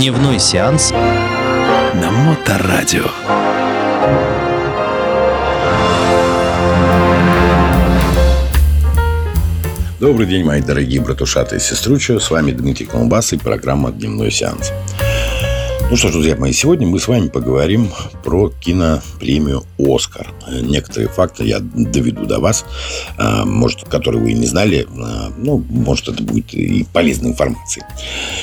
Дневной сеанс на Моторадио. Добрый день, мои дорогие братушаты и сестручи. С вами Дмитрий Колумбас и программа «Дневной сеанс». Ну что ж, друзья мои, сегодня мы с вами поговорим про кинопремию «Оскар». Некоторые факты я доведу до вас, а, может, которые вы и не знали. А, ну, может, это будет и полезной информацией.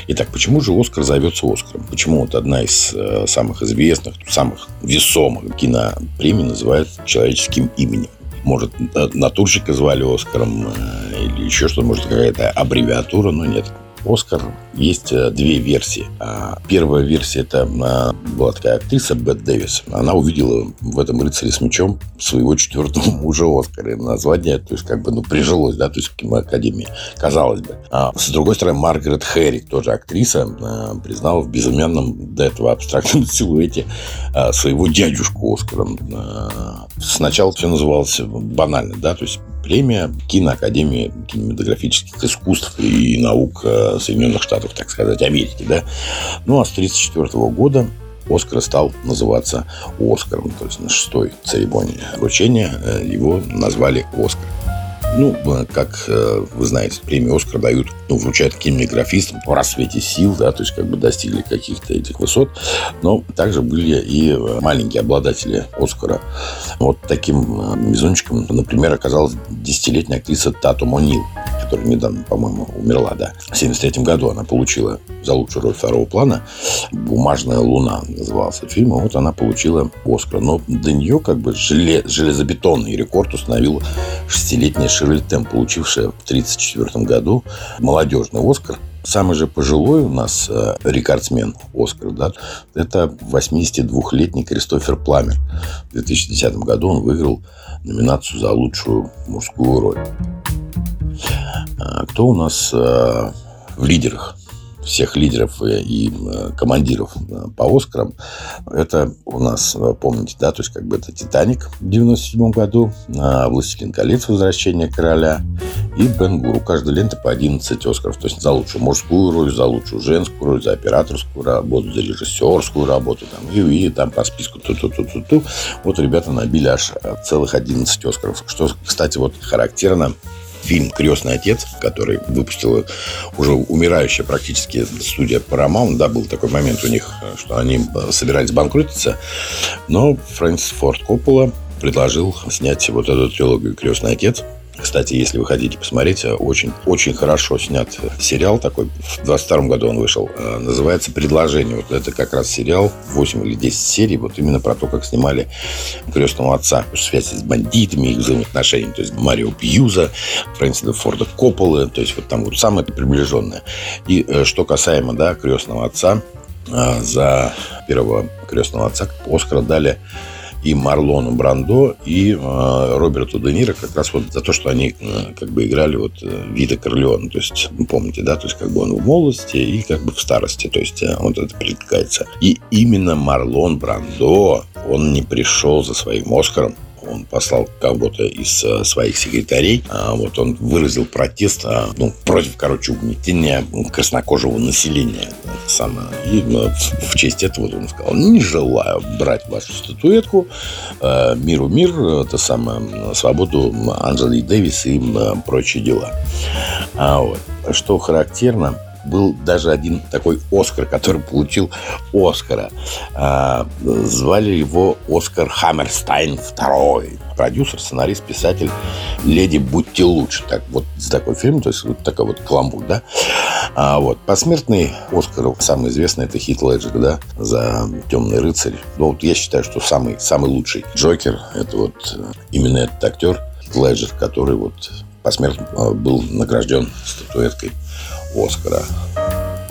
Итак, почему же «Оскар» зовется «Оскаром»? Почему вот одна из э, самых известных, самых весомых кинопремий называют человеческим именем? Может, натурщика звали Оскаром э, или еще что-то, может, какая-то аббревиатура, но нет. Оскар есть э, две версии. А, первая версия это а, была такая актриса Бет Дэвис. Она увидела в этом рыцаре с мечом своего четвертого мужа Оскара. Название, то есть как бы, ну, прижилось, да, то есть в киноакадемии, казалось бы. А с другой стороны, Маргарет Хэрик, тоже актриса, а, признала в безымянном до этого абстрактном силуэте своего дядюшку Оскаром. Сначала все называлось банально, да, то есть премия киноакадемии кинематографических искусств и наук Соединенных Штатов так сказать, Америки, да. Ну, а с 1934 года Оскар стал называться Оскаром. То есть на шестой церемонии вручения э, его назвали Оскар. Ну, как э, вы знаете, премию «Оскар» дают, ну, вручают кинематографистам по рассвете сил, да, то есть как бы достигли каких-то этих высот. Но также были и э, маленькие обладатели «Оскара». Вот таким мизончиком, например, оказалась десятилетняя актриса Тату Монил которая недавно, по-моему, умерла, да. В 1973 году она получила за лучшую роль второго плана «Бумажная луна» назывался фильм, и вот она получила Оскар. Но до нее как бы железобетонный рекорд установил шестилетняя Ширли Темп, получившая в 1934 году молодежный Оскар Самый же пожилой у нас э, рекордсмен Оскар, да, это 82-летний Кристофер Пламер. В 2010 году он выиграл номинацию за лучшую мужскую роль. Кто у нас э, в лидерах? всех лидеров и э, командиров э, по Оскарам. Это у нас, помните, да, то есть как бы это «Титаник» в 97 году, «Властелин колец. Возвращение короля» и «Бен Гур». У каждой ленты по 11 Оскаров. То есть за лучшую мужскую роль, за лучшую женскую роль, за операторскую работу, за режиссерскую работу. Там, и, и там по списку ту-ту-ту-ту-ту. Вот ребята набили аж целых 11 Оскаров. Что, кстати, вот характерно фильм «Крестный отец», который выпустила уже умирающая практически студия Paramount. Да, был такой момент у них, что они э, собирались банкротиться. Но Фрэнсис Форд Коппола предложил снять вот эту трилогию «Крестный отец». Кстати, если вы хотите посмотреть, очень, очень хорошо снят сериал такой. В 22 году он вышел. Э, называется «Предложение». Вот это как раз сериал 8 или 10 серий. Вот именно про то, как снимали «Крестного отца». Связь с бандитами, их взаимоотношения. То есть Марио Пьюза, Фрэнсиса Форда Копполы. То есть вот там вот самое приближенное. И э, что касаемо да, «Крестного отца», э, за первого «Крестного отца» Оскара дали и Марлону Брандо, и э, Роберту Де Ниро как раз вот за то, что они э, как бы играли вот э, Вида Корлеона. То есть, ну, помните, да, то есть как бы он в молодости и как бы в старости. То есть э, вот это предлагается. И именно Марлон Брандо, он не пришел за своим Оскаром он послал кого-то из э, своих секретарей. А, вот он выразил протест а, ну, против, короче, угнетения краснокожего населения. Самое. И ну, в честь этого он сказал, не желаю брать вашу статуэтку. Э, миру мир, это самое, свободу Анджели Дэвис и прочие дела. А вот. Что характерно, был даже один такой Оскар, который получил Оскара. А, звали его Оскар Хаммерстайн II. Продюсер, сценарист, писатель «Леди, будьте лучше». Так, вот за такой фильм, то есть вот такой вот кламбур, да. А вот посмертный Оскар, самый известный, это Хит Леджер, да, за «Темный рыцарь». Ну, вот я считаю, что самый, самый лучший Джокер, это вот именно этот актер Леджер, который вот посмертно а, был награжден статуэткой Оскара.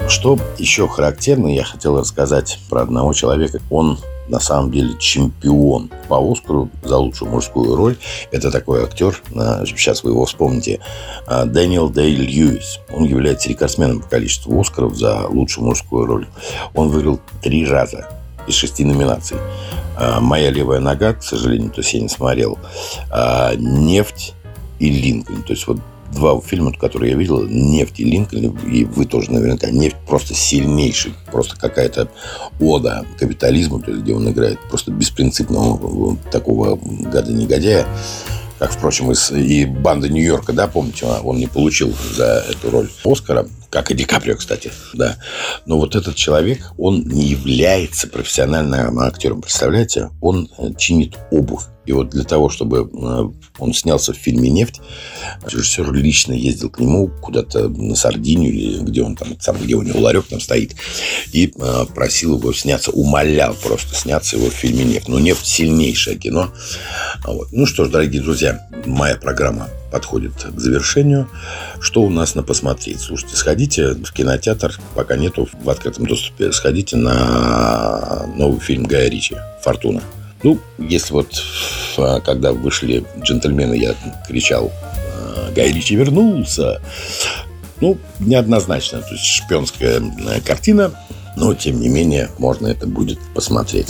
Что еще характерно, я хотел рассказать про одного человека. Он на самом деле чемпион по Оскару за лучшую мужскую роль. Это такой актер, сейчас вы его вспомните, а, Дэниел Дэй Льюис. Он является рекордсменом по количеству Оскаров за лучшую мужскую роль. Он выиграл три раза из шести номинаций. А, «Моя левая нога», к сожалению, то есть я не смотрел. А, «Нефть» и Линкольн. То есть вот два фильма, которые я видел, «Нефть» и «Линкольн», и вы тоже наверняка, «Нефть» просто сильнейший, просто какая-то ода капитализму, то есть где он играет просто беспринципного такого гада-негодяя, как, впрочем, и банда Нью-Йорка, да, помните, он не получил за эту роль Оскара, как и Ди Каприо, кстати, да. Но вот этот человек, он не является профессиональным актером, представляете? Он э, чинит обувь. И вот для того, чтобы э, он снялся в фильме «Нефть», режиссер лично ездил к нему куда-то на Сардинию, или где он там, сам, где у него ларек там стоит, и э, просил его сняться, умолял просто сняться его в фильме «Нефть». Но «Нефть» сильнейшее кино. Вот. Ну что ж, дорогие друзья, моя программа подходит к завершению. Что у нас на посмотреть? Слушайте, сходите в кинотеатр, пока нету в открытом доступе, сходите на новый фильм Гая Ричи «Фортуна». Ну, если вот а, когда вышли джентльмены, я кричал «А, «Гай Ричи вернулся!» Ну, неоднозначно. То есть шпионская картина, но, тем не менее, можно это будет посмотреть.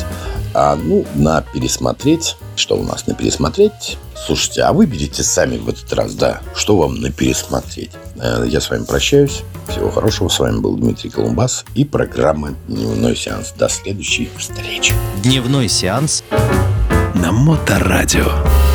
А, ну, на пересмотреть. Что у нас на пересмотреть? Слушайте, а выберите сами в этот раз, да, что вам на пересмотреть. Э, я с вами прощаюсь. Всего хорошего. С вами был Дмитрий Колумбас и программа «Дневной сеанс». До следующей встречи. Дневной сеанс Моторадио.